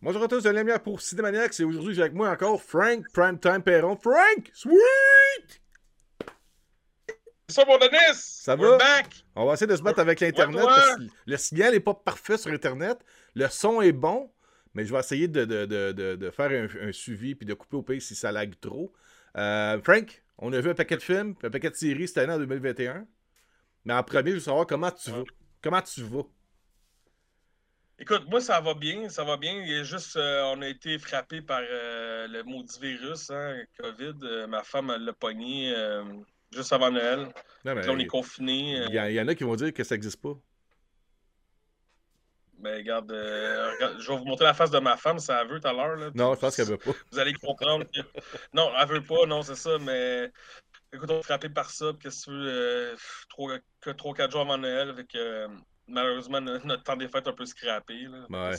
Bonjour à tous, c'est lumière pour Cinémaniacs et aujourd'hui j'ai avec moi encore Frank Primetime Perron. Frank! Sweet! Ça, mon Denis! Ça We're va? back! On va essayer de se battre avec ouais. parce que le signal n'est pas parfait sur Internet. Le son est bon, mais je vais essayer de, de- de- de- de faire un, un suivi puis de couper au pays si ça lag trop. Euh, Frank, on a vu un paquet de films, un paquet de séries cette année en 2021. Mais en premier, je veux savoir comment tu vas. Comment tu vas? Écoute, moi, ça va bien, ça va bien. Il a juste, euh, on a été frappé par euh, le maudit virus, hein, COVID. Euh, ma femme, l'a pogné juste avant Noël. Non, mais là, on est confinés. il y, en a qui vont dire que ça n'existe pas. Mais regarde, euh, regarde, je vais vous montrer la face de ma femme, ça veut tout à l'heure. là. Non, je pense qu'elle veut pas. Vous allez comprendre que. Non, elle veut pas, non, c'est ça, mais. Écoute, on est frappé par ça, qu'est-ce que tu veux, euh, trois- que 3-4 jours avant Noël, avec malheureusement no- notre temps des fêtes un peu scrappé. Là, Ouais.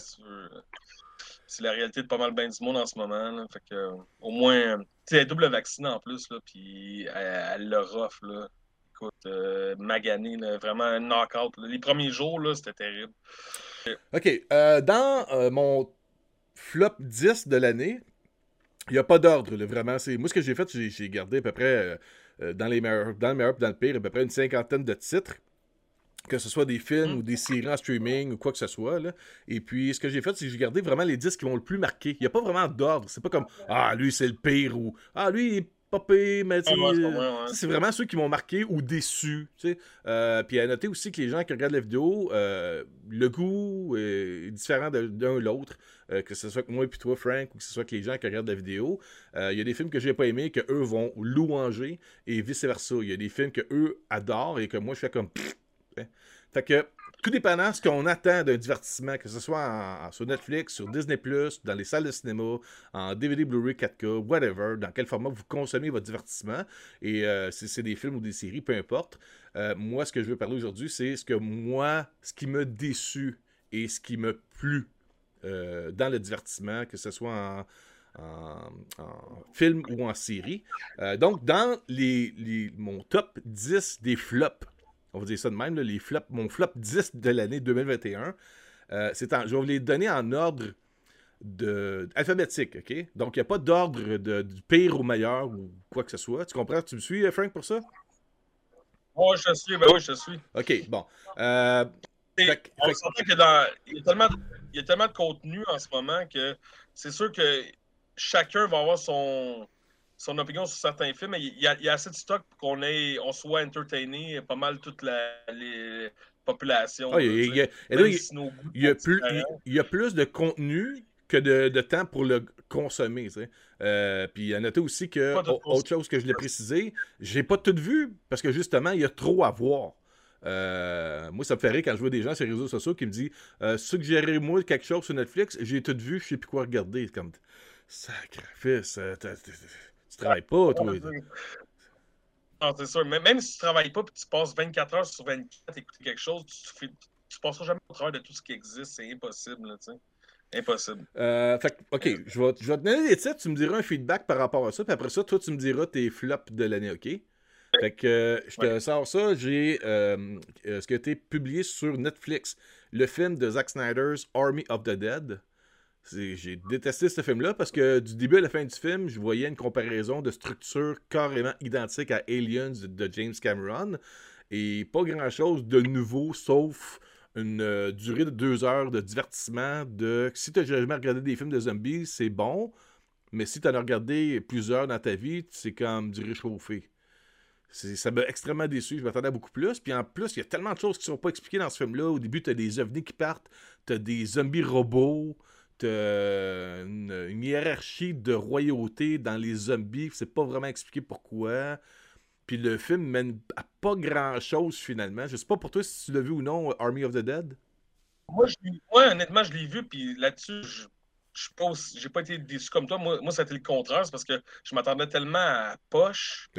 C'est la réalité de pas mal bien du monde en ce moment. Là, fait que, au moins, tu sais, double vaccinée en plus, là, puis elle, elle le rough, là. Écoute, euh, magané, là, vraiment un knockout. là. Les premiers jours, là, c'était terrible. OK. euh, dans euh, mon flop 10 de l'année, il n'y a pas d'ordre, là, vraiment. C'est... Moi, ce que j'ai fait, j'ai, j'ai gardé à peu près, dans, les meilleurs, dans le meilleur et dans le pire, à peu près une cinquantaine de titres. Que ce soit des films Mm. ou des séries en streaming ou quoi que ce soit. Là. Et puis, ce que j'ai fait, c'est que j'ai gardé vraiment les 10 qui m'ont le plus marqué. Il n'y a pas vraiment d'ordre. C'est pas comme Ah, lui, c'est le pire ou Ah, lui, il est pas pire, mais Ah, ouais, ouais. C'est vraiment ceux qui m'ont marqué ou déçu. Euh, puis à noter aussi que les gens qui regardent la vidéo, euh, le goût est différent de- d'un ou l'autre. Euh, que ce soit que moi et puis toi, Frank, ou que ce soit que les gens qui regardent la vidéo. Euh, Il y a des films que j'ai pas aimés, que eux vont louanger, et vice-versa. Il y a des films que eux adorent et que moi je fais comme. Fait que, tout dépendant de ce qu'on attend d'un divertissement, que ce soit sur Netflix, sur Disney, dans les salles de cinéma, en DVD, Blu-ray, 4K, whatever, dans quel format vous consommez votre divertissement, et euh, si c'est des films ou des séries, peu importe. Euh, moi, ce que je veux parler aujourd'hui, c'est ce que moi, ce qui m'a déçu et ce qui m'a plu euh, dans le divertissement, que ce soit en, film ou en série. Donc, dans les- mon top 10 des flops, on va dire ça de même, là, les flops, mon flop 10 de l'année 2021, euh, c'est en- je vais vous les donner en ordre de, alphabétique, OK? Donc, il n'y a pas d'ordre de- du pire au meilleur ou quoi que ce soit. Tu comprends? Tu me suis, euh, Frank, pour ça? Ouais, je te suis, ben oui, je te suis. OK, bon. Euh, Et Fait que- on fait que- s'entend que dans. Il y, a tellement de, il y a tellement de contenu en ce moment que c'est sûr que chacun va avoir son, son opinion sur certains films. Il y a, il y a assez de stock pour qu'on on soit entertainé pas mal toute la les populations. ah, il y a- il y plus, il, y a plus de contenu que de, de temps pour le consommer. tu sais. Euh, puis à noter aussi que, autre chose que je l'ai précisé, j'ai pas tout vu parce que justement, il y a trop à voir. Euh, moi, ça me fait rire quand je vois des gens sur les réseaux sociaux qui me disent euh, Suggérez-moi quelque chose sur Netflix, j'ai tout vu, je sais plus quoi regarder. Comme Sacrifice, tu travailles pas, toi. Non, c'est sûr. Mais même si tu travailles pas et tu passes 24 heures sur 24 à écouter quelque chose, tu, fais- tu passeras jamais au travers de tout ce qui existe. C'est impossible, tu sais. Impossible. Euh, fait ok, je vais, je vais te donner des titres, tu me diras un feedback par rapport à ça, puis après ça, toi, tu me diras tes flops de l'année, ok? Fait que euh, je te Ouais. sors ça, j'ai euh, ce qui a été publié sur Netflix, le film de Zack Snyder's Army of the Dead? J'ai détesté ce film-là parce que du début à la fin du film, je voyais une comparaison de structure carrément identique à Aliens de James Cameron et pas grand-chose de nouveau sauf une euh, durée de deux heures de divertissement. De si tu jamais regardé des films de zombies, c'est bon, mais si tu en as regardé plusieurs dans ta vie, c'est comme du réchauffé. Ça m'a extrêmement déçu. Je m'attendais à beaucoup plus. Puis en plus, il y a tellement de choses qui sont pas expliquées dans ce film-là. Au début, tu as des ovnis qui partent, tu as des zombies robots, as une, une hiérarchie de royauté dans les zombies. C'est pas vraiment expliqué pourquoi. Puis le film mène à pas grand-chose finalement. Je sais pas pour toi si tu l'as vu ou non, Army of the Dead. Moi, je l'ai- moi, honnêtement, je l'ai vu, puis là-dessus, je je j'ai pas été déçu comme toi. Moi, moi ça a été le contraire, c'est parce que je m'attendais tellement à poche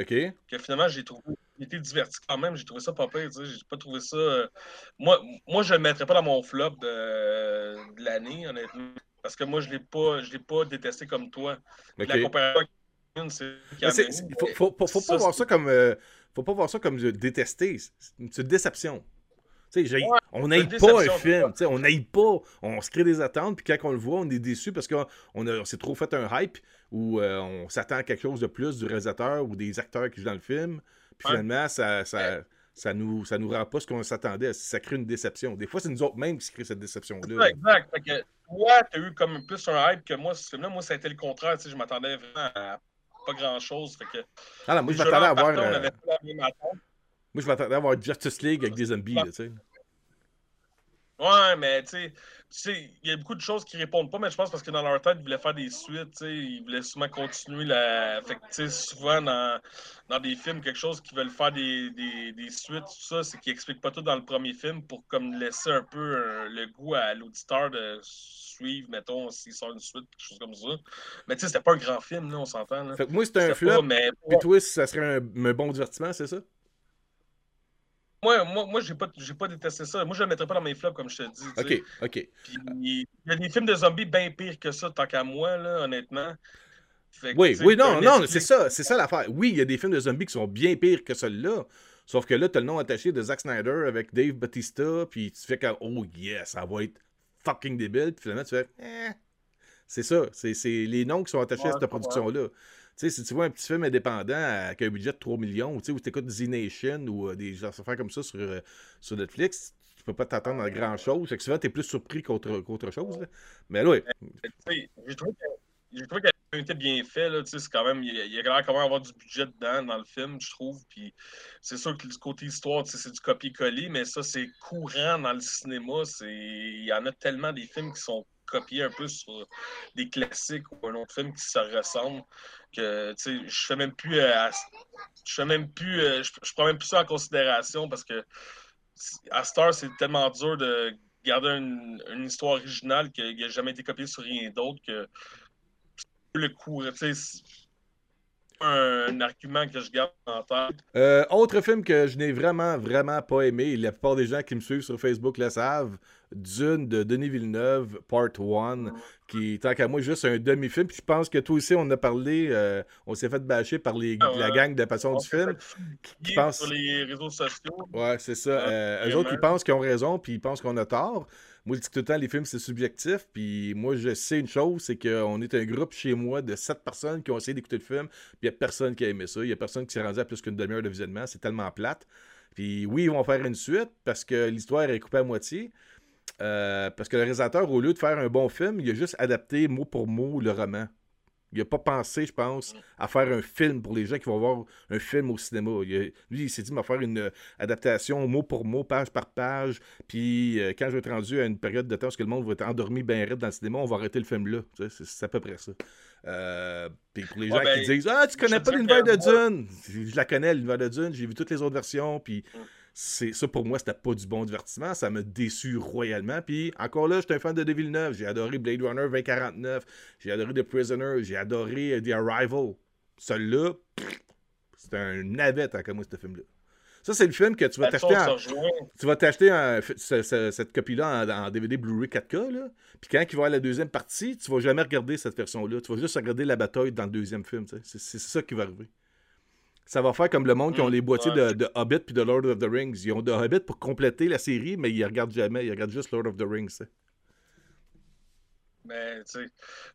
que finalement, j'ai trouvé j'ai été diverti quand même. J'ai trouvé ça pas pire. J'ai pas trouvé ça. euh, Moi, moi, je le mettrais pas dans mon flop de, de l'année, honnêtement. Parce que moi, je l'ai pas, je l'ai pas détesté comme toi. OK. La comparaison c'est c'est- faut, faut- faut- faut pas Ça, voir ça comme euh, faut pas voir ça comme détester. C'est une déception. on n'aille pas un film, on n'aille pas, on se crée des attentes, puis quand on le voit, on est déçu parce qu'on on s'est trop fait un hype ou euh, on s'attend à quelque chose de plus du réalisateur ou des acteurs qui jouent dans le film, puis finalement, ça, ça, ça, nous, ça nous rend pas ce qu'on s'attendait, ça crée une déception. Des fois, c'est nous autres mêmes qui créent cette déception-là. Exact. Fait que toi, tu as eu comme plus un hype que moi, ce film-là. Moi, ça a été le contraire, je m'attendais vraiment à pas grand-chose. Fait que, ah moi, je m'attendais à avoir... Euh, moi, je m'attendais à avoir Justice League avec des zombies, tu sais. Ouais, mais tu sais, il y a beaucoup de choses qui répondent pas, mais je pense parce que dans leur tête, ils voulaient faire des suites, tu sais, ils voulaient souvent continuer la. Fait que, tu sais, souvent dans, dans des films, quelque chose qui veulent faire des, des, des suites, tout ça, c'est qu'ils expliquent pas tout dans le premier film pour comme laisser un peu le goût à l'auditeur de suivre, mettons, s'ils sortent une suite, quelque chose comme ça. Mais tu sais, c'était pas un grand film, là, on s'entend. Fait que moi, c'était un flop, mais... puis toi, ça serait un bon divertissement, c'est ça? Moi, moi, moi j'ai pas, pas détesté ça. Moi, je le mettrais pas dans mes flops, comme je te dis. OK, OK. il y a des films de zombies bien pires que ça, tant qu'à moi, là, honnêtement. oui, oui, non, non, c'est ça, c'est ça l'affaire. Oui, il y a des films de zombies qui sont bien pires que celui-là. Sauf que là, tu as le nom attaché de Zack Snyder avec Dave Batista, puis tu fais comme, oh yes, ça va être fucking débile, puis finalement, tu fais, eh. C'est ça, c'est les noms qui sont attachés à cette production-là sais, si tu vois un petit film indépendant avec un budget de 3 millions, ou tu écoutes The Nation ou euh, des affaires comme ça sur, euh, sur Netflix, tu peux pas t'attendre à grand chose. Que souvent, t'es plus surpris qu'autre chose. Mais là, oui. J'ai trouvé qu'elle a été bien fait. C'est quand même, il y a, quand même avoir du budget dedans dans le film, je trouve. C'est sûr que du côté histoire, c'est du copier-coller, mais ça, c'est courant dans le cinéma. Il y en a tellement des films qui sont copier un peu sur des classiques ou un autre film qui se ressemble que je fais même plus euh, je fais même plus euh, prends même plus ça en considération parce que à Star c'est tellement dur de garder une, histoire originale qui n'a jamais été copiée sur rien d'autre que le coup un, argument que je garde en tête. Euh, autre film que je n'ai vraiment, vraiment pas aimé, la plupart des gens qui me suivent sur Facebook le savent, Dune de Denis Villeneuve, Part 1, qui, tant qu'à moi, juste un demi-film. Puis je pense que toi aussi, on a parlé, euh, on s'est fait bâcher par les, ah la gang de passion du film. Qui, pensent... Sur les réseaux sociaux. Ouais, c'est ça. Euh, eux autres, ils pensent qu'ils ont raison, puis ils pensent qu'on a tort. Moi, je dis tout le temps, les films, c'est subjectif. Puis moi, je sais une chose, c'est qu'on est un groupe chez moi de sept personnes qui ont essayé d'écouter le film. Puis il n'y a personne qui a aimé ça. Il n'y a personne qui s'est rendu à plus qu'une demi-heure de visionnement. C'est tellement plate. Puis oui, ils vont faire une suite parce que l'histoire est coupée à moitié. Euh, parce que le réalisateur, au lieu de faire un bon film, il a juste adapté mot pour mot le roman. Il n'a pas pensé, je pense, à faire un film pour les gens qui vont voir un film au cinéma. lui, il s'est dit, va faire une euh, adaptation mot pour mot, page par page. Puis euh, quand je vais être rendu à une période de temps où le monde va être endormi bien raide dans le cinéma, on va arrêter le film là. c'est à peu près ça. Euh, puis pour les gens qui ben, disent Ah, tu connais pas l'univers de Dune Je la connais, l'univers de Dune, j'ai vu toutes les autres versions. Puis mm c'est ça pour moi, c'était pas du bon divertissement. Ça m'a déçu royalement. Puis encore là, j'étais un fan de The Villeneuve. J'ai adoré Blade Runner 2049. J'ai adoré The Prisoner. J'ai adoré euh, The Arrival. Celui-là, c'était un navette à comme ce film-là. Ça, c'est le film que tu vas t'acheter Tu vas t'acheter cette copie-là en, DVD Blu-ray 4K. Là. Puis quand il va y avoir la deuxième partie, tu vas jamais regarder cette version-là. Tu vas juste regarder la bataille dans le deuxième film. C'est ça qui va arriver. Ça va faire comme le monde qui ont mm. les boîtiers de, Hobbit puis de Lord of the Rings. Ils ont de Hobbit pour compléter la série, mais ils regardent jamais. Ils regardent juste Lord of the Rings. Mais, tu sais,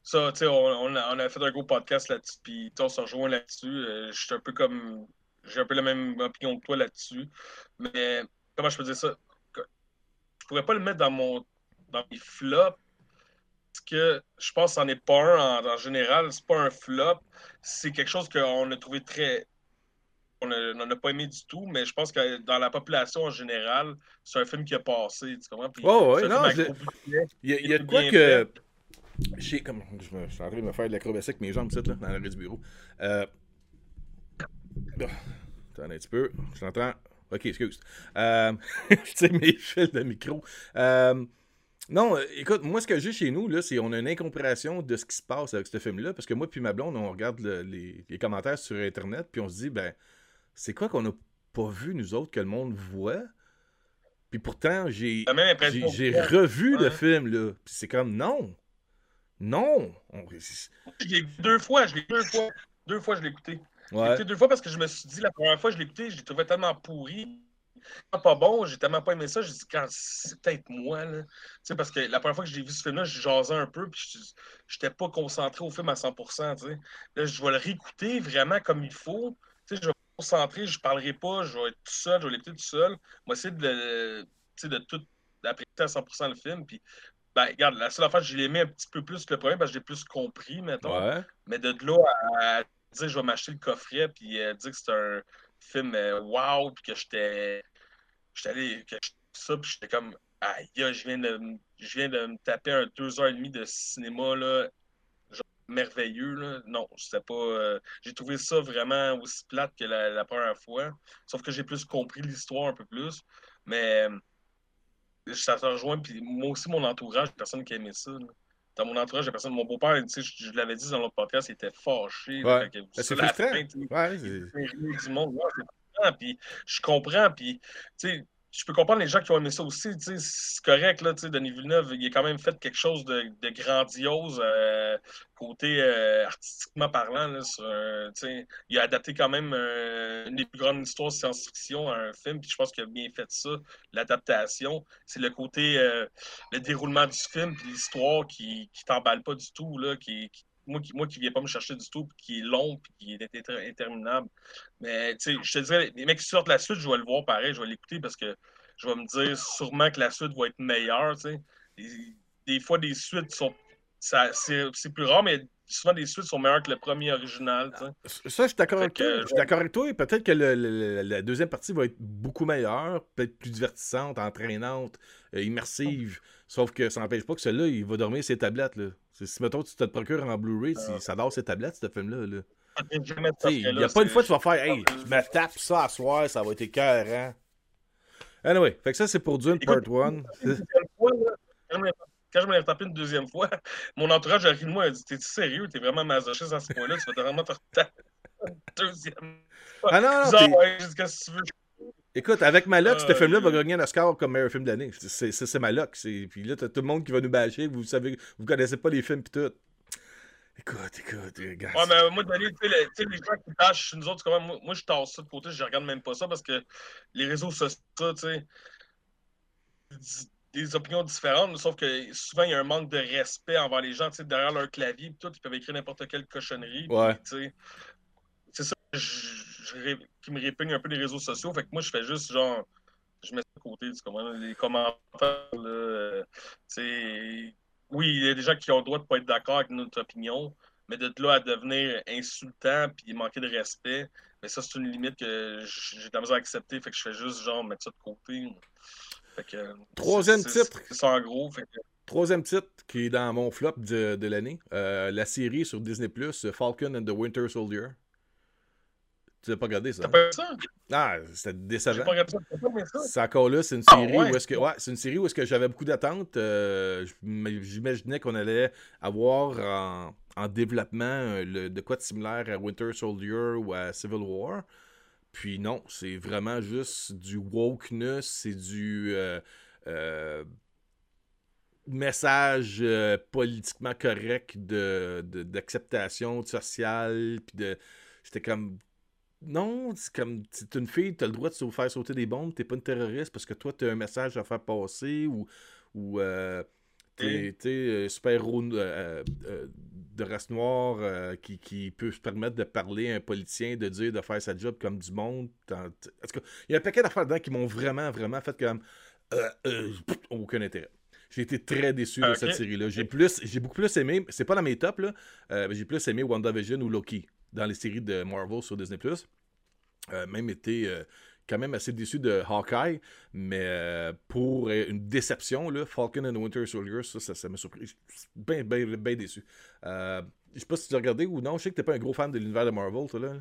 ça, tu sais, on, a, fait un gros podcast là-dessus, puis on s'en rejoint là-dessus. Euh, je suis un peu comme. J'ai un peu la même opinion que toi là-dessus. Mais, comment je peux dire ça? Je pourrais pas le mettre dans mon dans mes flops, parce que je pense que c'en est pas un en, en général. C'est pas un flop. C'est quelque chose qu'on a trouvé très on n'en a pas aimé du tout, mais je pense que dans la population en général, c'est un film qui a passé. Tu comprends? oh, ouais, non, il y a, de quoi que. Je, comme... je, suis en train de me faire de l'acrobatie avec mes jambes, là, dans l'arrêt du bureau. Euh... Oh, attends un petit peu. Je t'entends. Ok, excuse. Euh... je sais mes fils de micro. Euh... Non, écoute, moi, ce que j'ai chez nous, là, c'est on a une incompréhension de ce qui se passe avec ce film-là. Parce que moi, puis ma blonde, on regarde les, les, commentaires sur Internet, puis on se dit, ben, c'est quoi qu'on n'a pas vu, nous autres, que le monde voit? Puis pourtant, j'ai j'ai revu le film, là. Puis c'est comme, non. Non. Je l'ai vu deux fois, je l'ai deux fois. Deux fois, je l'ai écouté. Ouais. écouté deux fois parce que je me suis dit, la première fois, je l'ai écouté, je l'ai trouvé tellement pourri pas bon, j'ai tellement pas aimé ça, j'ai dit, quand c'est peut-être moi, là. Tu sais, parce que la première fois que j'ai vu ce film-là, je jasais un peu, puis j'étais pas concentré au film à 100%, tu sais. Là, je vais le réécouter vraiment comme il faut. Tu sais, je vais concentrer, je parlerai pas, je vais être tout seul, je vais l'écouter tout seul. Moi, essayer de, de tout d'apprécier à 100% le film, puis ben, regarde, la seule affaire, j'ai aimé un petit peu plus que le premier parce que j'ai plus compris, mettons. Mais de là à, dire je vais m'acheter le coffret puis euh, dire que c'est un film euh, wow puis que j'étais. J'étais allé. Que ça, puis j'étais comme Aïe, je viens de, je viens de me taper un deux heures et demie de cinéma là, merveilleux. Là. Non, sais pas. Euh, j'ai trouvé ça vraiment aussi plate que la, la première fois. Sauf que j'ai plus compris l'histoire un peu plus. Mais ça se rejoint, puis moi aussi, mon entourage, personne qui aimait ça. Dans mon entourage, personne. Mon beau-père, je, je l'avais dit dans l'autre podcast, il était fâché. Ouais. C'est frustrant. Ouais, du monde. puis je comprends, puis tu sais, je peux comprendre les gens qui ont aimé ça aussi. C'est correct, là, Denis Villeneuve, il a quand même fait quelque chose de, grandiose euh, côté euh, artistiquement parlant. Il a adapté quand même euh, une des plus grandes histoires de science-fiction à un film, puis je pense qu'il a bien fait ça, l'adaptation. C'est le côté, le déroulement du film, puis l'histoire qui ne t'emballe pas du tout, là, qui, moi qui moi qui viens pas me chercher du tout, puis qui est long, puis qui est interminable. Mais tu sais, je te dirais, les mecs qui sortent la suite, je vais le voir pareil, je vais l'écouter parce que je vais me dire sûrement que la suite va être meilleure. Sais. des, fois, des suites sont. C'est plus rare, mais souvent des suites sont meilleures que le premier original. Ça, je suis d'accord avec toi. Je suis d'accord avec toi. Peut-être que la deuxième partie va être beaucoup meilleure, peut-être plus divertissante, entraînante, euh, immersive. Sauf que ça n'empêche pas que celui-là, il va dormir ses tablettes. Là. Si, mettons, tu te le procures en Blu-ray, ah. ça dort ses tablettes, ce film-là. Là. Il n'y a pas une fois que tu vas faire Hey, je me tape ça à soir, ça va être écœurant. Anyway, fait que ça, c'est pour Dune Part 1. Quand je me l'ai retapé une deuxième fois, mon entourage a ri de moi. Il a dit T'es sérieux? T'es vraiment masochiste à ce point-là? Tu vas vraiment te retaper une deuxième fois. Ah non, non. Qu'est-ce que tu veux? Écoute, avec Maloc, ce film-là va euh, gagner un Oscar comme meilleur film d'année. C'est Maloc. Puis là, t'as tout le monde qui va nous bâcher. Vous savez, vous connaissez pas les films pis tout. Écoute, écoute, gars. Ouais, mais moi, Denis, tu sais, les gens qui tâchent, nous autres, quand même, moi, je tasse ça de côté, je regarde même pas ça parce que les réseaux sociaux, tu sais, des opinions différentes, sauf que souvent, il y a un manque de respect envers les gens, tu sais, derrière leur clavier, tout, ils peuvent écrire n'importe quelle cochonnerie. Ouais. C'est ça qui me répugne un peu les réseaux sociaux. Fait que moi, je fais juste genre, je mets ça de côté, tu comprends, les commentaires, là, oui, il y a des gens qui ont le droit de ne pas être d'accord avec notre opinion, mais de là à devenir insultant puis manquer de respect, mais ça, c'est une limite que j'ai de la misère à accepter. Fait que je fais juste genre mettre ça de côté. Troisième titre. C'est ça en gros. Troisième titre qui est dans mon flop de, de l'année. Euh, la série sur Disney Plus, Falcon and the Winter Soldier. Tu n'as pas regardé ça? T'as pas ça? Ah, c'était décevant. Pas regardé ça. C'est encore là, c'est une série ah, où est-ce que. Ouais, c'est une série où est-ce que j'avais beaucoup d'attentes. Euh, J'imaginais qu'on allait avoir en, en développement euh, le, de quoi de similaire à Winter Soldier ou à Civil War. Puis non, c'est vraiment juste du wokeness, c'est du euh, euh message euh, politiquement correct de d'acceptation sociale. Puis de. J'étais comme non, c'est comme c'est une fille, tu as le droit de se faire sauter des bombes, t'es pas une terroriste parce que toi tu as un message à faire passer ou, ou t'es super-héros euh, de race noire qui, qui, peut se permettre de parler à un politicien, de dire de faire sa job comme du monde. En, il y a un paquet d'affaires dedans qui m'ont vraiment, vraiment fait comme aucun intérêt. J'ai été très déçu de cette série-là. J'ai plus, j'ai beaucoup plus aimé, c'est pas dans mes tops, là, j'ai plus aimé WandaVision ou Loki dans les séries de Marvel sur Disney+. Euh, même été euh, quand même assez déçu de Hawkeye, mais euh, pour une déception, là, Falcon and Winter Soldier, ça, ça, m'a surpris. Bien, bien, bien déçu. je sais pas si tu as regardé ou non, je sais que t'es pas un gros fan de l'univers de Marvel, toi, là.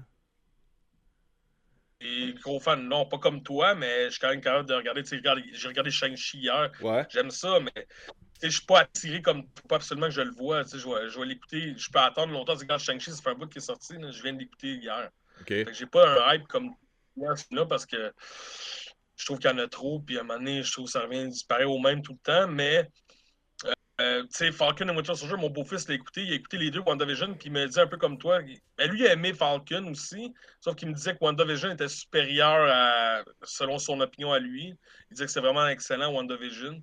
Et gros fan, non, pas comme toi, mais je suis quand même capable de regarder. J'ai regardé Shang-Chi hier. Ouais. J'aime ça, mais je suis pas attiré comme pas absolument que je le vois. Je vais, je vais l'écouter. Je peux attendre longtemps. Quand Shang-Chi, c'est un bout qui est sorti. je viens de l'écouter hier. Okay. J'ai pas un hype comme là parce que je trouve qu'il y en a trop. Puis à un moment donné, je trouve que ça revient disparaître au même tout le temps. Mais euh, euh, tu sais, Falcon et Winter Soldier, mon beau-fils l'a écouté. Il a écouté les deux WandaVision, puis il me dit un peu comme toi. Ben, lui, il a aimé Falcon aussi, sauf qu'il me disait que WandaVision était supérieur à, selon son opinion à lui. Il disait que c'est vraiment excellent, WandaVision.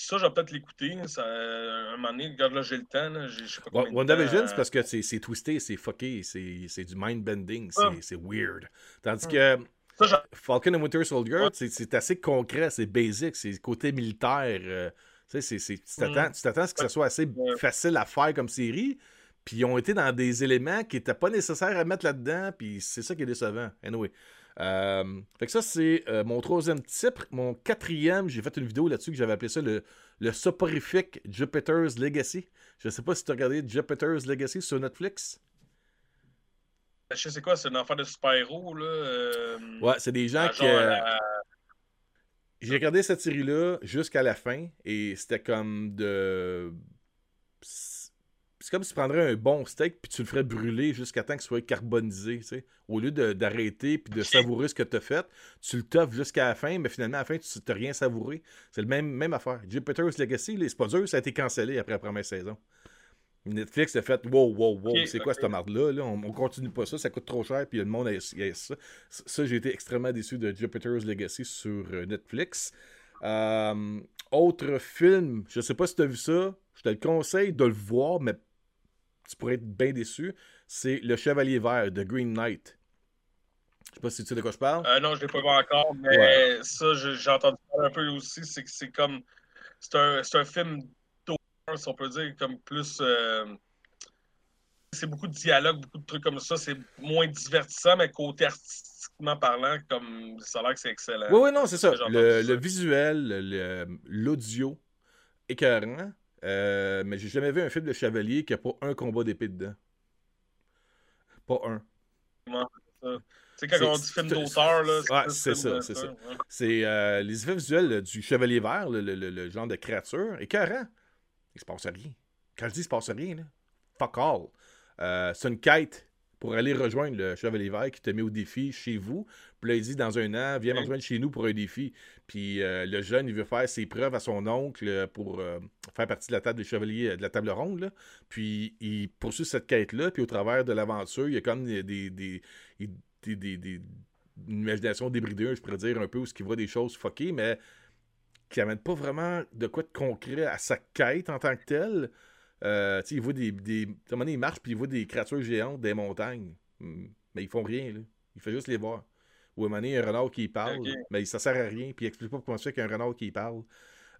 Ça, je vais peut-être l'écouter. Ça, un moment donné, regarde là, j'ai le temps. Là, je sais pas WandaVision, c'est parce que c'est twisté, c'est fucké, c'est du mind-bending, Ah. c'est weird. Tandis que Ça, j'en- Falcon and Winter Soldier, Ouais. c'est- assez concret, c'est basic, c'est côté militaire. euh, c'est- tu t'attends à ce que ça soit assez Ouais. facile à faire comme série. Puis ils ont été dans des éléments qui n'étaient pas nécessaires à mettre là-dedans. Puis c'est ça qui est décevant. Anyway. Euh, fait que ça, c'est euh, mon troisième type. Mon quatrième, j'ai fait une vidéo là-dessus que j'avais appelé ça le, le soporifique Jupiter's Legacy. Je sais pas si tu as regardé Jupiter's Legacy sur Netflix. je sais c'est quoi, c'est un enfant de super-héros. là. euh, Ouais, c'est des gens qui. J'ai regardé cette série-là jusqu'à la fin et c'était comme de. C'est comme si tu prendrais un bon steak puis tu le ferais brûler jusqu'à temps qu'il soit carbonisé, tu sais. Au lieu d'arrêter puis de savourer ce que tu as fait, tu le toffes jusqu'à la fin, mais finalement, à la fin, tu n'as rien savouré. C'est le même, même affaire. Jupiter's Legacy, les c'est pas dur, ça a été cancellé après la première saison. Netflix a fait Wow, wow, wow, c'est quoi cette marde-là? là? On, on continue pas ça, ça coûte trop cher, puis le monde a, a ça. Ça, j'ai été extrêmement déçu de Jupiter's Legacy sur euh, Netflix. Euh, autre film, je sais pas si tu as vu ça, je te le conseille de le voir, mais tu pourrais être bien déçu. C'est Le Chevalier Vert de Green Knight. Je sais pas si tu sais de quoi je parle. Euh, non, je ne l'ai pas vu encore, mais Ouais. ça, j'ai entendu parler un peu aussi. C'est que c'est comme. C'est un, un film d'horreur, si on peut dire, comme plus. euh, c'est beaucoup de dialogue, beaucoup de trucs comme ça. C'est moins divertissant, mais côté artistiquement parlant, comme ça a l'air que c'est excellent. Oui, oui, non, c'est ça. Le, ça. le visuel, l'audio, écœurant. Euh, mais j'ai jamais vu un film de chevalier qui a pas un combat d'épée dedans. Pas un. C'est quand on dit film d'auteur, là. Ouais, c'est ça, c'est ouais. C'est euh, les effets visuels euh, du chevalier vert, le, le- le- le genre de créature, écœurant. Il se passe rien. Quand je dis il se passe rien, là, fuck all. Euh, c'est une quête pour aller rejoindre le chevalier vert qui te met au défi chez vous. Puis là, il dit dans un an, viens me rejoindre chez nous pour un défi. Puis euh, le jeune, il veut faire ses preuves à son oncle euh, pour euh, faire partie de la table des chevaliers, de la table ronde. là. Puis il poursuit cette quête-là. Puis au travers de l'aventure, il y a comme des, des, des, des- des- une imagination débridée, je pourrais dire, un peu, où il voit des choses fuckées, mais qui amène pas vraiment de quoi de concret à sa quête en tant que telle. Euh, il voit des. des... À un moment donné, il marche puis il voit des créatures géantes des montagnes. Hmm. Mais ils font rien, là. Il fait juste les voir. Ou à un moment donné, il y a un renard qui parle, mais ça sert à rien, puis il explique pas comment fait qu'il y a un renard qui parle.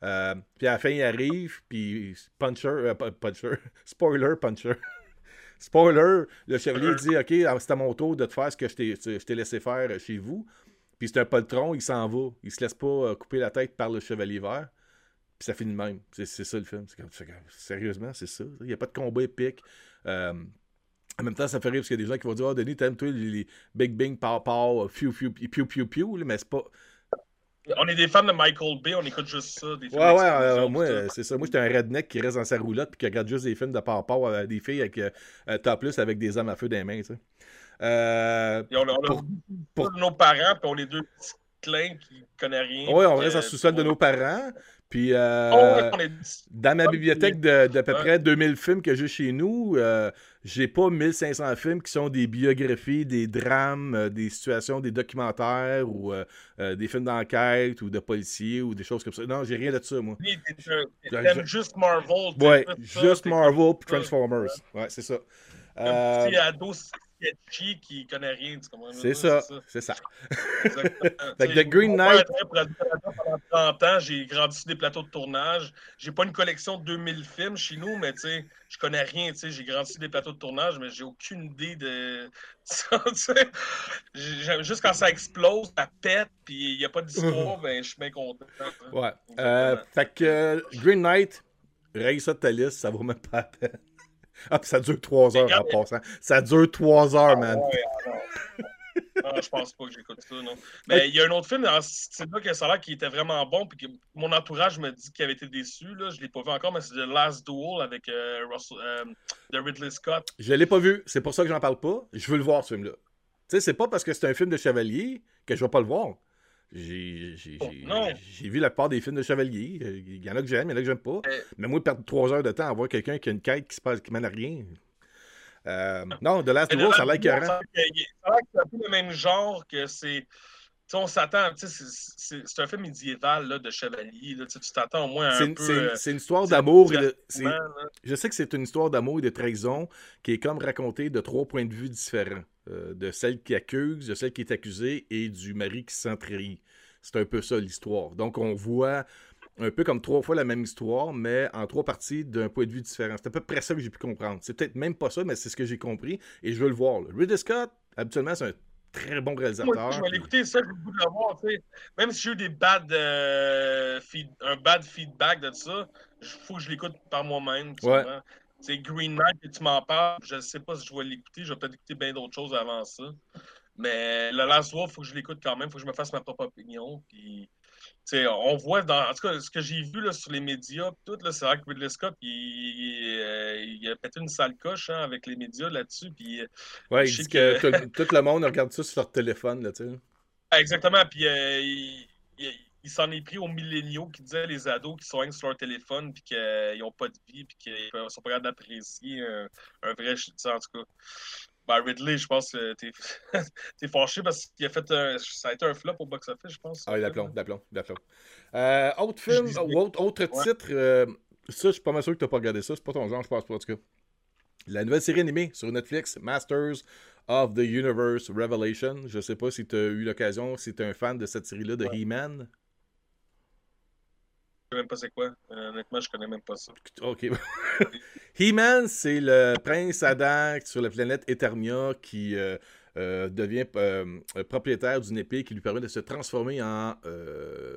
Euh, puis à la fin, il arrive, puis Puncher, euh, Puncher, spoiler, Puncher. spoiler, le chevalier dit Ok, c'est à mon tour de te faire ce que je t'ai- laissé faire chez vous. Puis c'est un poltron, il s'en va. Il se laisse pas euh, couper la tête par le chevalier vert. Puis ça finit de même. C'est ça le film. C'est comme- sérieusement, c'est ça. Il n'y a pas de combat épique. Euh, en même temps, ça fait rire parce qu'il y a des gens qui vont dire Ah, Denis, t'aimes toi les, les Big Bing, Pow Pow, Pew Pew Pew Pew, là, mais c'est pas. On est des fans de Michael Bay, on écoute juste ça. Des films Ouais, ouais, euh, moi, c'est ça. Moi, j'étais un redneck qui reste dans sa roulotte puis qui regarde juste des films de Pow Pow, euh, des filles avec topless avec des armes à feu dans les mains, tu sais. Et on, a- on a pour- pour- nos parents, puis on est deux petits clins qui connaissent rien. ouais, on reste en sous-sol de nos parents. Puis, euh, Oh, ouais, Dans ma bibliothèque de, d'à peu Ouais. près 2000 films que j'ai chez nous, euh, j'ai pas 1500 films qui sont des biographies, des drames, euh, des situations, des documentaires ou des films d'enquête ou de policiers ou des choses comme ça. Non, j'ai rien de ça, moi. T'aimes juste Marvel. Ouais, ça, juste Marvel puis Transformers. Ouais, c'est ça. Ado sketchy qui connaît rien, tu comprends? c'est ça, c'est ça. Fait que The Green Knight- pendant 30 ans, j'ai grandi sur des plateaux de tournage. J'ai pas une collection de 2000 films chez nous, mais tu sais, je connais rien, tu sais, j'ai grandi sur des plateaux de tournage, mais j'ai aucune idée de ça, tu sais. Juste quand ça explose, ça pète, puis il n'y a pas d'histoire, ben je suis bien content. Ouais. Euh, fait que euh, Green Knight, raye ça de ta liste, ça vaut même pas la peine. Ah, puis ça dure 3 heures en passant. Ça dure 3 heures, man. Ouais, ah non. Ah, je pense pas que j'écoute ça, non. Mais il y a un autre film dans ce style-là que ça a l'air qui était vraiment bon, puis que mon entourage me dit qu'il avait été déçu. Là. Je l'ai pas vu encore, mais c'est The Last Duel avec euh, Russell, euh, de Ridley Scott. Je l'ai pas vu, c'est pour ça que j'en parle pas. Je veux le voir, ce film-là. Tu sais, c'est pas parce que c'est un film de chevalier que je vais pas le voir. J'ai Oh, j'ai- vu la part des films de Chevalier. Il y en a que j'aime, il y en a que j'aime pas. Euh, Mais moi, perdre trois heures de temps à voir quelqu'un qui a une quête qui se passe, qui mène à rien. Euh, non, The Last of Us, ça a l'air ça a l'air que c'est un peu le même genre que c'est. Tu sais, on s'attend, tu sais, c'est- un film médiéval là, de chevalier. Là, tu t'attends au moins un une, peu. c'est une- euh, histoire d'amour. Je sais que c'est une histoire d'amour et de trahison qui est comme racontée de trois points de vue différents. Euh, de celle qui accuse, de celle qui est accusée et du mari qui se sent trahi. C'est un peu ça l'histoire. Donc on voit un peu comme trois fois la même histoire, mais en trois parties d'un point de vue différent. C'est à peu près ça que j'ai pu comprendre. C'est peut-être même pas ça, mais c'est ce que j'ai compris et je veux le voir. là. Ridley Scott, habituellement, c'est un très bon Moi, réalisateur. je vais l'écouter, ça, j'ai le goût de le voir. Même si j'ai eu des bad, euh, feed- un bad feedback de ça, il faut que je l'écoute par moi-même. Ouais. C'est Green Knight tu m'en parles. Je ne sais pas si je vais l'écouter. Je vais peut-être écouter bien d'autres choses avant ça. Mais le Last Wolf, il faut que je l'écoute quand même. Il faut que je me fasse ma propre opinion. Puis, on voit, dans, en tout cas, ce que j'ai vu là, sur les médias, tout, c'est vrai que Ridley Scott, il, il, euh, il a pété une sale coche hein, avec les médias là-dessus. Puis, euh, Ouais, il dit que, que- tout, le monde regarde ça sur leur téléphone, là, Exactement. Puis euh, il, il- s'en est pris aux milléniaux qui disaient les ados qui que sur leur téléphone puis qu'ils n'ont pas de vie puis qu'ils sont pas capables d'apprécier un, un vrai. En tout cas, ben, Ridley, je pense que t'es t'es fâché parce qu'il a fait un. Ça a été un flop au box-office, je pense. Ah, il l'aplomb, l'aplomb, l'aplomb. Euh, autre film, autre, autre Ouais. titre, euh, ça, je suis pas mal sûr que t'as pas regardé ça, c'est pas ton genre, je pense pas, en tout cas. La nouvelle série animée sur Netflix, Masters of the Universe Revelation. Je sais pas si tu as eu l'occasion, si tu es un fan de cette série-là de He-Man. Je sais même pas c'est quoi. Euh, honnêtement, je connais même pas ça. Ok. He-Man, c'est le prince Adam sur la planète Eternia qui euh, euh, devient propriétaire d'une épée qui lui permet de se transformer en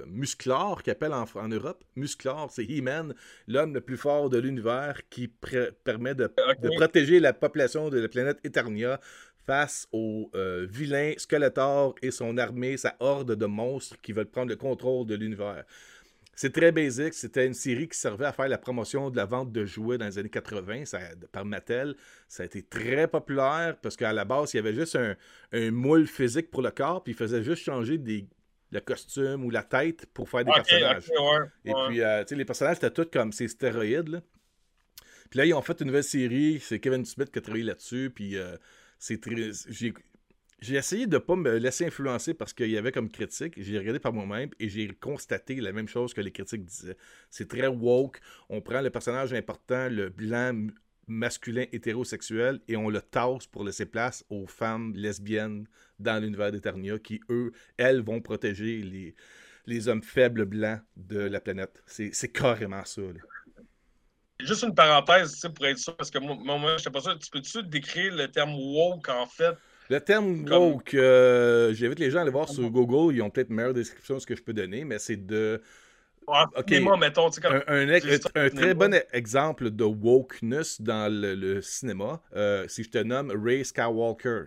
Musclor, qu'il appelle en, en Europe. Musclor, c'est He-Man, l'homme le plus fort de l'univers qui permet de, protéger la population de la planète Eternia face aux euh, vilains Skeletor et son armée, sa horde de monstres qui veulent prendre le contrôle de l'univers. C'est très basique. C'était une série qui servait à faire la promotion de la vente de jouets dans les années 80 ça- par Mattel. Ça a été très populaire parce qu'à la base, il y avait juste un, un moule physique pour le corps, puis il faisait juste changer des, le costume ou la tête pour faire des personnages. ouais, Et puis, euh, tu sais, les personnages étaient tous comme ces stéroïdes. Là. Puis là, ils ont fait une nouvelle série. C'est Kevin Smith qui a travaillé là-dessus. Puis euh, c'est très. J'ai essayé de ne pas me laisser influencer parce qu'il y avait comme critique. J'ai regardé par moi-même et j'ai constaté la même chose que les critiques disaient. C'est très woke. On prend le personnage important, le blanc masculin hétérosexuel, et on le tasse pour laisser place aux femmes lesbiennes dans l'univers d'Eternia qui, eux, elles, vont protéger les, les hommes faibles blancs de la planète. C'est carrément ça. Juste une parenthèse, pour être sûr, parce que moi, moi, je sais pas sûr. Tu peux-tu décrire le terme woke, en fait? Le terme Comme- woke, euh, j'invite les gens à aller voir sur Google. Ils ont peut-être une meilleure description de ce que je peux donner, mais c'est de En Ok. cinéma, mettons, tu sais, comme... un, très bon exemple de wokeness dans le, le cinéma. euh, si je te nomme Ray Skywalker.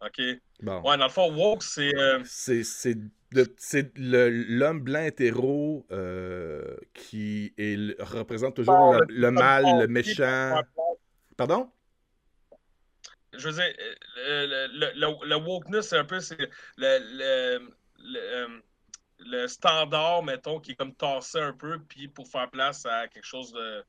OK. Bon. Ouais, dans le fond, woke, c'est... euh, C'est l'homme blanc hétéro euh, qui est, représente toujours Bon, le, le- le mal, le- méchant. Pardon? Je veux dire, euh, le, le, wokeness, c'est un peu le, le, le, euh, le standard, mettons, qui est comme tassé un peu, puis pour faire place à quelque chose de,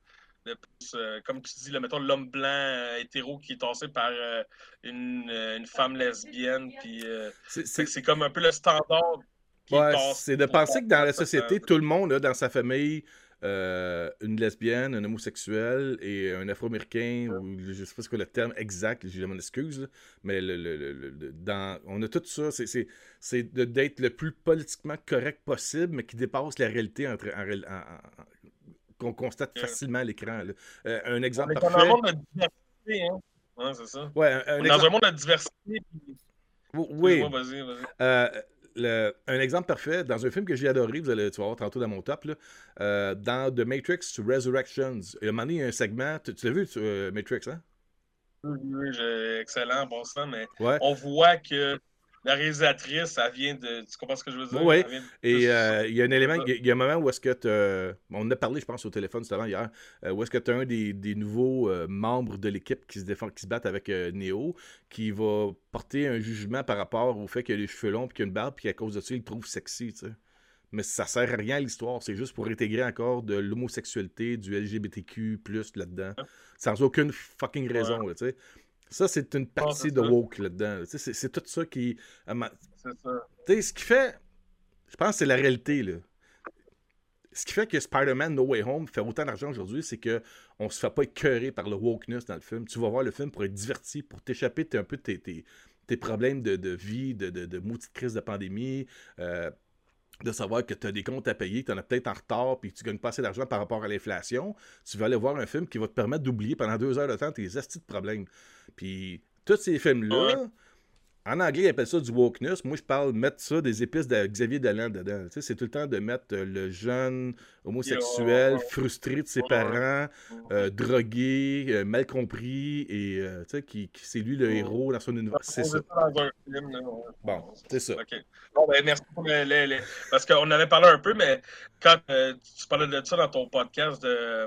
de plus, euh, comme tu dis, là, mettons, l'homme blanc euh, hétéro qui est tassé par euh, une, une femme lesbienne, puis C'est- comme un peu le standard qui Ouais, c'est de penser que dans la société, tout le monde dans sa famille euh, une lesbienne, un homosexuel et un afro-américain, ou je sais pas ce que le terme exact, j'ai mon excuse, là, mais le, le- le- le- dans, on a tout ça, c'est- d'être le plus politiquement correct possible, mais qui dépasse la réalité entre, en réel- en- en- en- qu'on constate facilement à l'écran. Euh, un On exemple est dans un parfait. monde de diversité, hein? Ouais, c'est ça. Ouais, un, un On est exemple- dans un monde de diversité. puis- Oui. Excuse-moi, Vas-y, vas-y. Euh, le- un exemple parfait, dans un film que j'ai adoré, vous allez tu vas voir tantôt dans mon top, là, euh, dans The Matrix Resurrections, il y a un moment donné, il y a un segment, tu, tu l'as vu, tu- euh, Matrix, hein? Oui, excellent, bon sang, mais Ouais. on voit que la réalisatrice, elle vient de. Tu comprends ce que je veux dire? Oui. De- Et euh, il y a un élément, il y a- un moment où est-ce que tu. On en a parlé, je pense, au téléphone justement hier, euh, où est-ce que tu as un des, des nouveaux euh, membres de l'équipe qui se défend, qui se battent avec euh, Neo, qui va porter un jugement par rapport au fait qu'il a les cheveux longs, puis qu'il a une barbe, puis qu'à cause de ça, il le trouve sexy, tu sais. Mais ça sert à rien à l'histoire, c'est juste pour intégrer encore de l'homosexualité, du LGBTQ, là-dedans, sans aucune fucking raison, tu sais. Ça, c'est une partie de woke là-dedans. là. C'est tout ça qui. C'est ça. tu sais, ce qui fait. Je pense que c'est la réalité, là. Ce qui fait que Spider-Man No Way Home fait autant d'argent aujourd'hui, c'est que on se fait pas écœurer par le wokeness dans le film. Tu vas voir le film pour être diverti, pour t'échapper de- un peu de tes, tes, tes problèmes de, de vie, de, de, de maudite crise de pandémie, euh, de savoir que tu as des comptes à payer, tu en as peut-être en retard, puis tu gagnes pas assez d'argent par rapport à l'inflation. Tu vas aller voir un film qui va te permettre d'oublier pendant deux heures de temps tes astis de problèmes. Puis tous ces films-là. En anglais, ils appellent ça du wokeness. Moi, je parle mettre ça des épices de Xavier Dolan dedans. Tu sais, c'est tout le temps de mettre euh, le jeune homosexuel, frustré de ses parents, euh, drogué, euh, mal compris, et euh, tu sais, qui, qui- c'est lui le héros dans son univers. C'est ça. dans un film, là, ouais. Bon, c'est ça. Bon, ben, merci pour les, les- les- Parce qu'on avait parlé un peu, mais quand tu parlais de ça dans ton podcast de,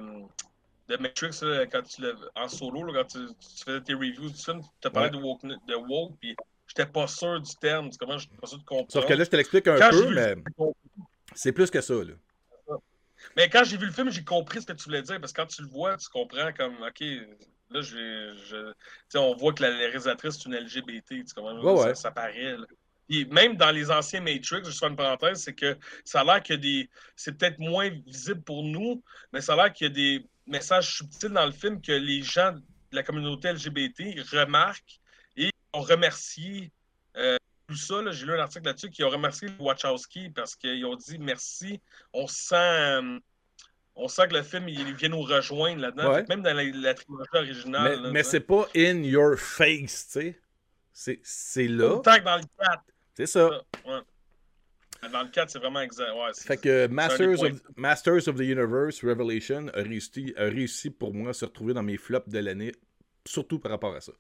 de Matrix, là, quand tu en solo, là, quand tu, tu faisais tes reviews du film, tu as parlé Ouais. de woke, de woke, puis j'étais pas sûr du terme. Comprends? J'étais pas sûr de comprendre. Sauf que là, je te l'explique un Quand peu, mais film, c'est plus que ça. Là. Mais quand j'ai vu le film, j'ai compris ce que tu voulais dire, parce que quand tu le vois, tu comprends comme, OK, là, je, sais, on voit que la, réalisatrice, c'est une LGBT, tu comprends? Ouais, ça, ouais. ça paraît. là. Puis même dans les anciens Matrix, je fais une parenthèse, c'est que ça a l'air a des. C'est peut-être moins visible pour nous, mais ça a l'air qu'il y a des messages subtils dans le film que les gens de la communauté LGBT remarquent et ont remercié euh, tout ça. J'ai lu un article là-dessus qui ont remercié Wachowski parce qu'ils ont dit merci. On sent. euh, on sent que le film, il vient nous rejoindre là-dedans. Ouais. Même dans la, la trilogie originale. Mais, c'est pas in your face, tu sais. C'est- C'est là. Que dans le 4. C'est ça. Ouais. Dans le 4, c'est vraiment exact. Ouais, Fait que Masters of, Masters of the Universe Revelation a réussi, a réussi pour moi à se retrouver dans mes flops de l'année, surtout par rapport à ça.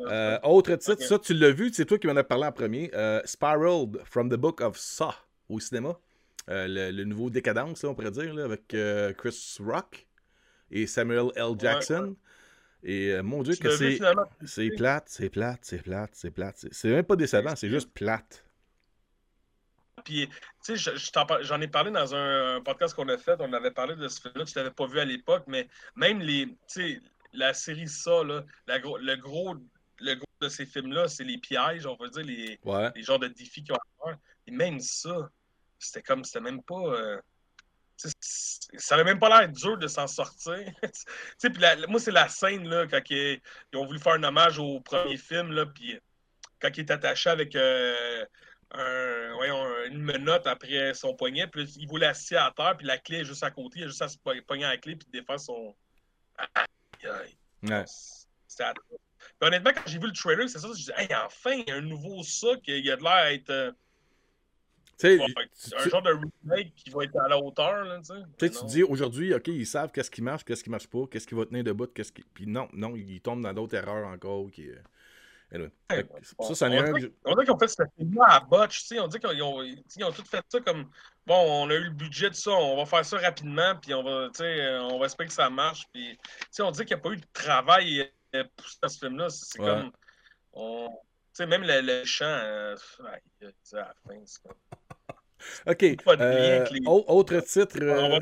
Euh, autre titre, ça tu l'as vu, c'est toi qui m'en as parlé en premier. euh, Spiraled from the Book of Saw au cinéma. Euh, le, le nouveau Décadence, là, on pourrait dire, là, avec Chris Rock et Samuel L. Jackson. Et mon Dieu, Tu que c'est c'est plate, c'est plate, c'est plate, c'est plate. c'est- même pas décevant, c'est juste plate. Puis, tu sais, je- je j'en ai parlé dans un, un podcast qu'on a fait. On avait parlé de ce film-là. Tu l'avais pas vu à l'époque, mais même les, tu sais, la série ça, là, la le gros, le gros de ces films-là, c'est les pièges, on va dire, les, Ouais. les genres de défis qu'ils ont à faire. Et même ça, c'était comme, c'était même pas. euh, ça avait même pas l'air dur de s'en sortir. Tu sais, puis la- moi, c'est la scène, là, quand ils, ils ont voulu faire un hommage au premier film, là, puis quand il est attaché avec euh, un- voyons, une menotte après son poignet, puis il voulait assis à terre, puis la clé est juste à côté, il a juste à se po- pogner à la clé, puis défaire son. Ouais. Honnêtement, quand j'ai vu le trailer, c'est ça, je me suis dit, hey, enfin, il y a un nouveau ça, qui a de l'air à être euh, ouais, un genre de remake qui va être à la hauteur. Là, tu sais. Tu dis aujourd'hui, OK, ils savent qu'est-ce qui marche, qu'est-ce qui marche pas, qu'est-ce qui va tenir debout, qu'est-ce qui. Puis non, non, ils tombent dans d'autres erreurs encore. Qui... anyway. Ouais, Ça, est on un je- On qu'ils ont fait ce film-là à botch. On dit qu'ils ont, ils ils ont tout fait ça comme bon, on a eu le budget de ça, on va faire ça rapidement, puis on va, tu sais, euh, on va espérer que ça marche. Puis, on dit qu'il n'y a pas eu de travail euh, dans ce film-là. C'est Ouais. comme, on, tu sais, même le, le chant, euh, dit à la fin, c'est comme, OK. Euh, les- Autre titre. euh,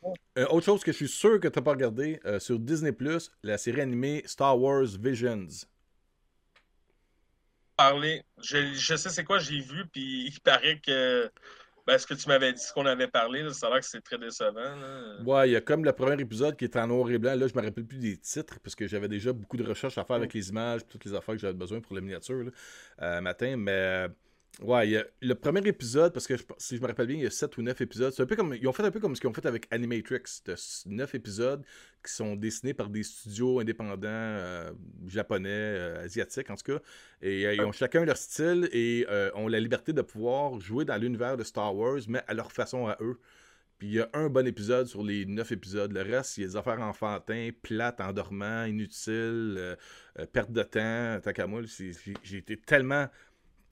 pour euh, autre chose que je suis sûr que tu n'as pas regardé sur Disney, la série animée Star Wars Visions. Parler. Je, je sais c'est quoi, j'ai vu, puis il paraît que ben, ce que tu m'avais dit, ce qu'on avait parlé, là, ça a l'air que c'est très décevant. là. Ouais, il y a comme le premier épisode qui est en noir et blanc. Là, je me rappelle plus des titres parce que j'avais déjà beaucoup de recherches à faire avec les images, toutes les affaires que j'avais besoin pour la miniature là, euh, matin. Mais ouais, a le premier épisode, parce que je- si je me rappelle bien, il y a 7 ou 9 épisodes. C'est un peu comme ils ont fait un peu comme ce qu'ils ont fait avec Animatrix, de 9 épisodes qui sont dessinés par des studios indépendants euh, japonais, euh, asiatiques en tout cas. Et euh, ils ont chacun leur style et ont la liberté de pouvoir jouer dans l'univers de Star Wars, mais à leur façon à eux. Puis il y a un bon épisode sur les neuf épisodes. Le reste, il y a des affaires enfantins, plates, endormants, inutiles, euh, euh, perte de temps. Tant qu'à moi, j'ai été tellement,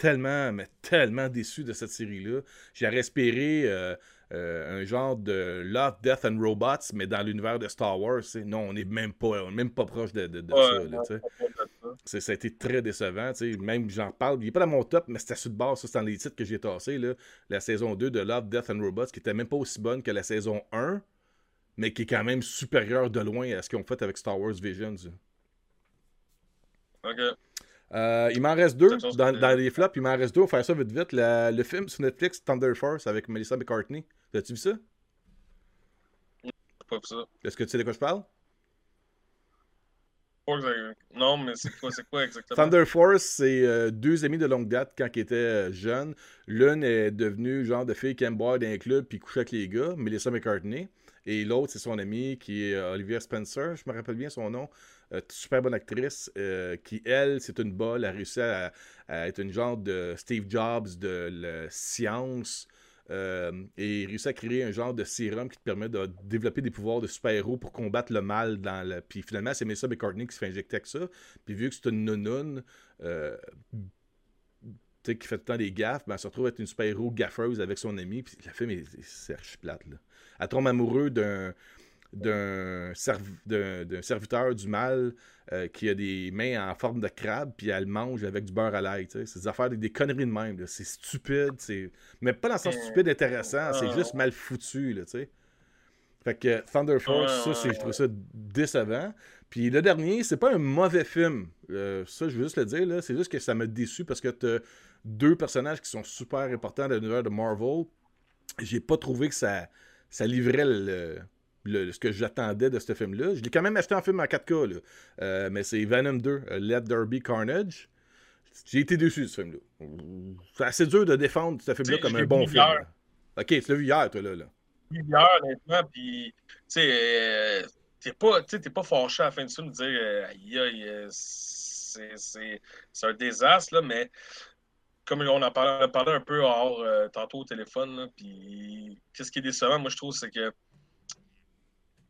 tellement, mais tellement déçu de cette série-là. J'ai espéré euh, euh, un genre de Love, Death and Robots, mais dans l'univers de Star Wars. Non, on n'est même pas, même pas proche de, ça. ça a été très décevant. Même j'en parle, il n'est pas dans mon top, mais c'était sur de base. Ça, c'est dans les titres que j'ai tassés. Là. La saison 2 de Love, Death and Robots, qui était même pas aussi bonne que la saison 1, mais qui est quand même supérieure de loin à ce qu'ils ont fait avec Star Wars Visions. Ok. Euh, il m'en reste deux dans, les flops. Il m'en reste deux. On va faire ça vite vite. le film sur Netflix, Thunder Force, avec Melissa McCartney. As-tu vu ça? Pas vu ça. Est-ce que tu sais de quoi je parle? Non, mais c'est quoi, quoi, exactement? Thunder Force, c'est euh, deux amis de longue date quand ils étaient euh, jeunes. L'une est devenue genre de fille qui aime boire dans un club puis coucher avec les gars, Melissa McCartney. Et l'autre, c'est son ami qui est Olivia Spencer, je me rappelle bien son nom. Euh, super bonne actrice, euh, qui, elle, c'est une balle, a réussi à, être une genre de Steve Jobs de la science. Euh, et réussit à créer un genre de sérum qui te permet de développer des pouvoirs de super-héros pour combattre le mal dans le. Puis finalement, c'est Mesa McCartney qui se fait injecter avec ça. Puis vu que c'est une nounoune, qui fait tout le temps des gaffes, ben, elle se retrouve être une super-héros gaffeuse avec son ami. Puis la film, c'est archi plate. Là. Elle tombe amoureux d'un d'un serviteur du mal euh, qui a des mains en forme de crabe, puis elle mange avec du beurre à l'ail. C'est des affaires, des, des, conneries de même. C'est stupide, mais pas dans le sens euh, stupide intéressant, c'est juste mal foutu. Là, fait que Thunder Force, ça, je trouve ça décevant. Puis le dernier, c'est pas un mauvais film. Euh, ça, je veux juste le dire, c'est juste que ça m'a déçu parce que t'as deux personnages qui sont super importants dans l'univers de Marvel. J'ai pas trouvé que ça, ça livrait le ce que j'attendais de ce film-là. Je l'ai quand même acheté en film en 4K, euh, mais c'est Venom 2, euh, Let There Be Carnage. J'ai été déçu de ce film-là. C'est assez dur de défendre ce film-là comme un bon film. Ok, tu l'as vu hier, toi, là. là. Hier, honnêtement, puis, tu sais, euh, t'es pas, pas fâché à la fin de film de dire, aïe, aïe, c'est un désastre, là, mais comme on en parlait, on un peu hors tantôt au téléphone, puis qu'est-ce qui est décevant, moi, je trouve, c'est que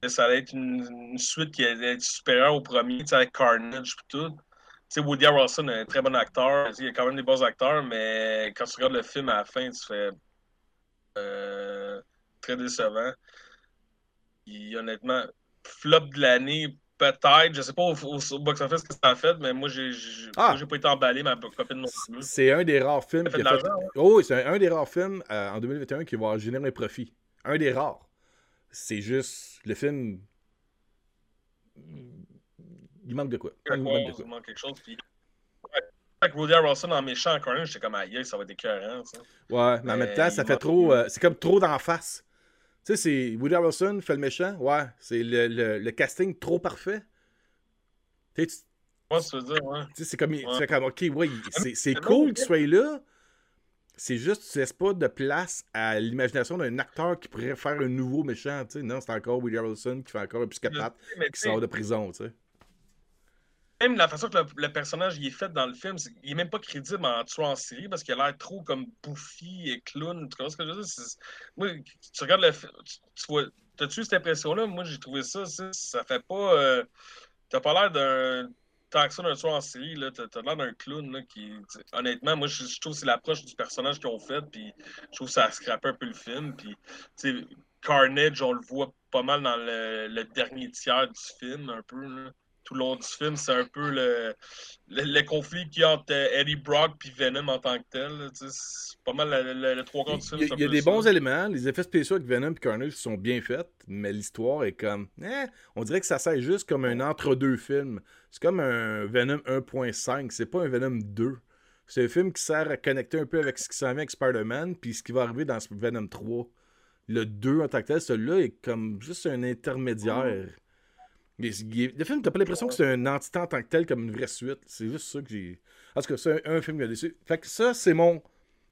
ça allait être une, suite qui allait être supérieure au premier, avec Carnage et tout. sais, Woody Harrelson est un très bon acteur. Il y a quand même des bons acteurs, mais quand tu regardes le film à la fin, tu fais euh, très décevant. Et honnêtement, flop de l'année, peut-être. Je sais pas au, box-office ce que ça a fait, mais moi, j'ai ah. pas été emballé, ma copine non plus. C'est un des rares films qui a fait. Oh, c'est un, des rares films euh, en 2021 qui va générer un profit. Un des rares. C'est juste. Le film. Il manque de quoi. Il manque de quoi. Il manque quelque chose. Puis... Avec Woody Harrelson en méchant encore un, j'étais comme aïe, ça va être écœurant. Ça. Ouais, mais, en même temps, ça fait trop. Euh, c'est comme trop d'en face. Tu sais, c'est Woody Harrelson fait le méchant. Ouais, c'est le, le, le, casting trop parfait. Tu sais, tu veux dire, ouais. Tu sais, c'est comme, ouais. comme, ok, ouais, c'est cool qu'il soit là, c'est juste, tu laisses pas de place à l'imagination d'un acteur qui pourrait faire un nouveau méchant, tu sais. Non, c'est encore William Wilson qui fait encore un psychopathe qui sort de prison, tu sais. Même la façon que le, personnage il est fait dans le film, il est même pas crédible en tuant en série parce qu'il a l'air trop comme bouffi et clown. Tu vois ce que je veux dire? Moi, tu regardes le film, tu, vois, t'as-tu cette impression-là? Moi, j'ai trouvé ça, ça fait pas. Euh, t'as pas l'air d'un tant que ça d'un soir en série, là, t'as, l'air d'un clown là, qui. Honnêtement, moi je, trouve que c'est l'approche du personnage qu'ils ont fait, puis je trouve que ça a scrappé un peu le film. Puis, Carnage, on le voit pas mal dans le, dernier tiers du film, un peu. Là tout le long du film, c'est un peu le, le, conflit qu'il y a entre Eddie Brock et Venom en tant que tel. C'est pas mal le, trois quarts du film. Il y a, des bons éléments. Les effets spéciaux avec Venom et Carnage sont bien faits, mais l'histoire est comme. Eh, on dirait que ça sert juste comme un entre-deux film. C'est comme un Venom 1.5. C'est pas un Venom 2. C'est un film qui sert à connecter un peu avec ce qui s'en vient avec Spider-Man puis ce qui va arriver dans Venom 3. Le 2 en tant que tel, celui-là est comme juste un intermédiaire le film, t'as pas l'impression que c'est un entité en tant que tel, comme une vraie suite? C'est juste ça que j'ai. En tout cas, c'est un, film qui a déçu. Fait que ça, c'est mon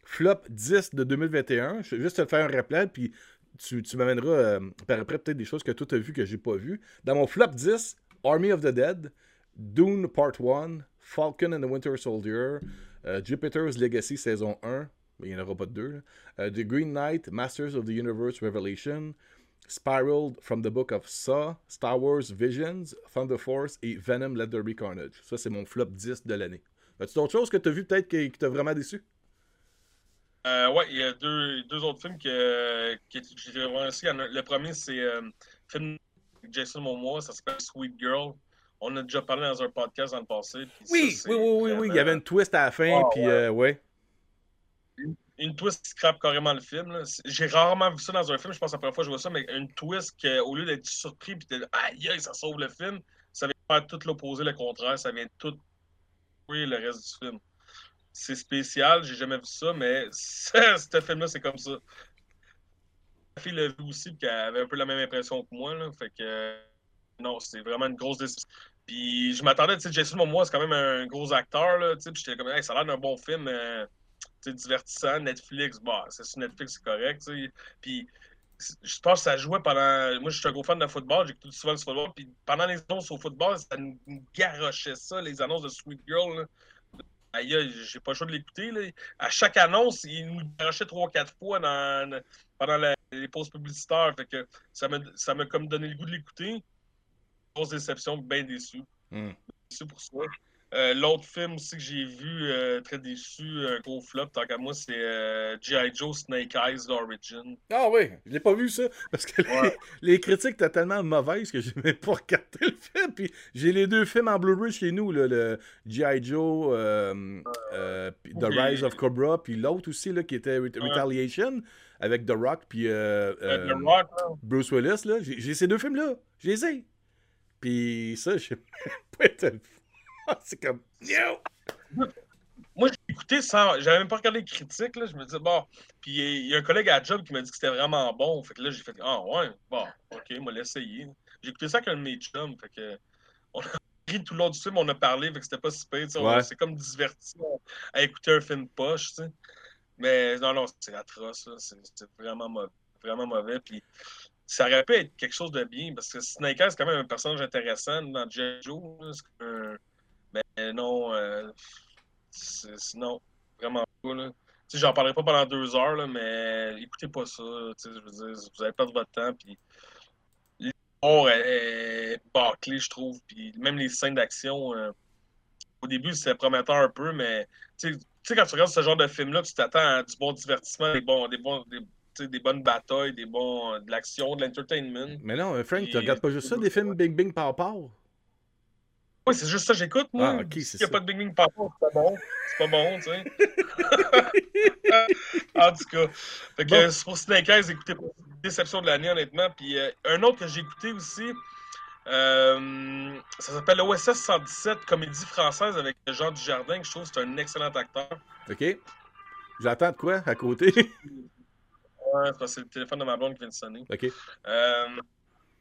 flop 10 de 2021. Je vais juste te faire un rappel, puis tu, tu m'amèneras euh, par après peut-être des choses que toi t'as vu que j'ai pas vu. Dans mon flop 10, Army of the Dead, Dune Part 1, Falcon and the Winter Soldier, euh, Jupiter's Legacy saison 1, mais il n'y en aura pas de deux. Euh, the Green Knight, Masters of the Universe Revelation, Spiraled from the Book of Saw, Star Wars Visions, Thunder Force et Venom Let There Be Carnage. Ça, c'est mon flop 10 de l'année. As-tu d'autres choses que tu as vu peut-être qui, qui t'a vraiment déçu? Euh, ouais, il y a deux, deux autres films que, que j'ai vraiment aussi. Le premier, c'est euh, film de Jason Momoa, ça s'appelle Sweet Girl. On a déjà parlé dans un podcast dans le passé. Oui, ça, oui, oui, oui, oui, il y avait une twist à la fin, Oh, puis ouais. euh, ouais. Une twist qui scrape carrément le film. J'ai rarement vu ça dans un film, je pense que la première fois que je vois ça, mais une twist que, au lieu d'être surpris puis de aïe, ça sauve le film, ça vient faire tout l'opposé, le contraire, ça vient tout oui, le reste du film. C'est spécial, j'ai jamais vu ça, mais ce film-là, c'est comme ça. Ma fille l'a vu aussi, puis avait un peu la même impression que moi, fait que non, c'est vraiment une grosse décision. Puis je m'attendais, tu sais, Jason Momoa, c'est quand même un gros acteur, là, puis j'étais comme, hey, ça a l'air d'un bon film, euh, divertissant, Netflix, bah, c'est sur Netflix, c'est correct. Puis je pense que ça jouait pendant. Moi, je suis un gros fan de football, j'écoute souvent le football. Puis pendant les annonces au football, ça nous garochait ça, les annonces de Sweet Girl. Là. Aïe, j'ai pas le choix de l'écouter. là. À chaque annonce, il nous garochait trois, quatre fois dans, pendant la- les pauses publicitaires. Fait que ça m'a ça m'a comme donné le goût de l'écouter. Grosse déception, bien déçu. Hmm. Déçu pour ça. Euh, L'autre film aussi que j'ai vu, euh, très déçu, un gros flop, tant qu'à moi, c'est euh, G.I. Joe Snake Eyes Origin. Ah oui, je l'ai pas vu ça, parce que les, Ouais. les critiques étaient tellement mauvaises que j'ai même pas regardé le film. Puis j'ai les deux films en Blu-ray chez nous, là, le G.I. Joe, euh, euh, The. Rise of Cobra, puis l'autre aussi là, qui était Ret- Retaliation, avec The Rock, puis euh, Euh, euh, The Rock, là. Bruce Willis. là. J'ai ces deux films-là, je les ai. Puis ça, je sais pas être- C'est comme... Moi, j'ai écouté sans. J'avais même pas regardé les critiques, là. Je me disais, bon. Puis il y a un collègue à la job qui m'a dit que c'était vraiment bon. Fait que là, j'ai fait, ah ouais, bon, ok, moi l'essayer. J'ai écouté ça avec un de mes chums. Fait que. On a ri tout le long du film, on a parlé, fait que c'était pas si pire. Ouais. C'est comme divertissant à écouter un film poche, tu sais. Mais non, non, c'est atroce, là. C'est vraiment mauvais. Vraiment mauvais. Puis ça aurait pu être quelque chose de bien, parce que Snake Eyes, c'est quand même un personnage intéressant dans. Joe. C'est un- Mais non, euh, c'est- c'est- non, vraiment pas. Là. Tu sais, j'en parlerai pas pendant deux heures, là, mais écoutez pas ça. tu sais, Je veux dire, vous allez perdre votre temps. Puis l'histoire est, est bâclée, je trouve. Puis même les scènes d'action, euh, au début, c'était prometteur un peu, mais tu sais, quand tu regardes ce genre de film-là, tu t'attends à du bon divertissement, des, bons, des, bons, des, bonnes batailles, des bons, de l'action, de l'entertainment. Mais non, euh, Frank, tu regardes pas juste ça, des films Bing Bing Pow Pow? Oui, c'est juste ça que j'écoute, moi. Ah, ok, c'est S'il n'y a ça. pas de Bing Bing Papa, c'est pas bon. C'est pas bon, tu sais. en tout cas. Fait que Bon. c'est pour Snake Eyes, écoutez pas. Déception de l'année, honnêtement. Puis euh, un autre que j'ai écouté aussi, euh, ça s'appelle OSS 117, comédie française avec Jean Dujardin, que je trouve que c'est un excellent acteur. OK? J'attends de quoi à côté? Ouais, c'est le téléphone de ma blonde qui vient de sonner. OK. Euh,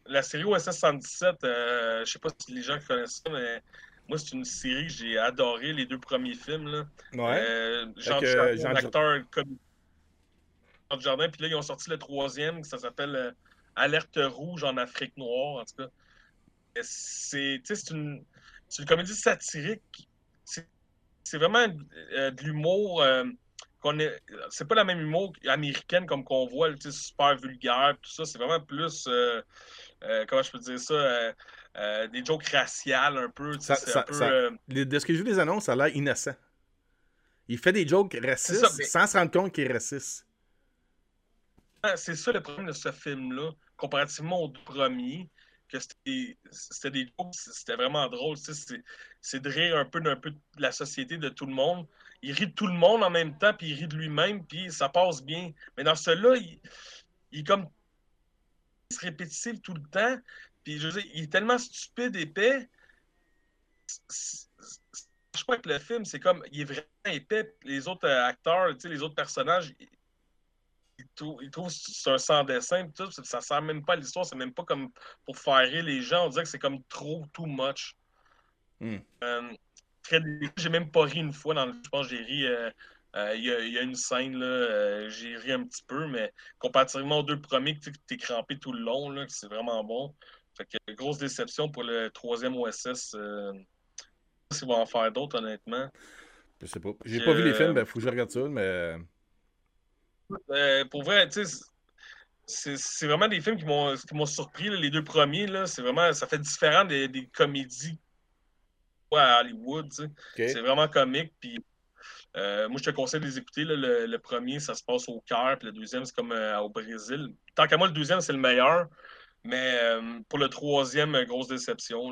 la série OSS 117, euh, je sais pas si les gens connaissent ça, mais moi, c'est une série que j'ai adoré, les deux premiers films. Là. Ouais. Euh, Jean Dujardin, Jean un acteur comme Jean Dujardin, puis là, ils ont sorti le troisième, ça s'appelle euh, Alerte rouge en Afrique noire, en tout cas. C'est une, comédie satirique. C'est vraiment euh, de l'humour. qu'on est, c'est pas la même humour américaine comme qu'on voit, super vulgaire, tout ça. C'est vraiment plus, euh, euh, comment je peux dire ça, euh, euh, des jokes raciales un peu. tu sais, Ça- c'est ça- un peu, ça- Les- De ce que j'ai vu des annonces, ça a l'air innocent. Il fait des jokes racistes mais- sans se rendre compte qu'il est raciste. Ah, C'est ça le problème de ce film-là, comparativement au premier, que c'était des jokes, c'était vraiment drôle. c'est de rire un peu d'un peu de la société, de tout le monde. Il rit de tout le monde en même temps, puis il rit de lui-même, puis ça passe bien. Mais dans celui-là, il, il est comme répétitif tout le temps. Puis je veux dire, il est tellement stupide, épais. C'est- c'est- Je crois que le film, c'est comme. Il est vraiment épais. Les autres euh, acteurs, tu sais, les autres personnages, ils, trouvent, ils trouvent que c'est un sans dessin. puis tout, ça sert même pas à l'histoire. C'est même pas comme pour faire rire les gens. On dirait que c'est comme trop, too much. Hmm. Euh, j'ai même pas ri une fois. Dans le, je pense que j'ai ri. euh, Il y, a- il y a une scène, là, euh, j'ai ri un petit peu, mais comparativement aux deux premiers, que tu t'es crampé tout le long, là, c'est vraiment bon. Fait que grosse déception pour le troisième OSS. Euh, je sais pas s'ils vont en faire d'autres, honnêtement. Je sais pas. J'ai Que- pas vu les films, ben faut que je regarde ça, mais. Euh, pour vrai, tu sais, c'est c'est vraiment des films qui m'ont qui m'ont surpris. là, les deux premiers, là, c'est vraiment, ça fait différent des, des comédies à Hollywood. C'est vraiment comique. Puis, euh, moi, je te conseille de les écouter. Le, premier, ça se passe au Caire, puis le deuxième, c'est comme euh, au Brésil. Tant qu'à moi, le deuxième, c'est le meilleur. Mais euh, pour le troisième, grosse déception.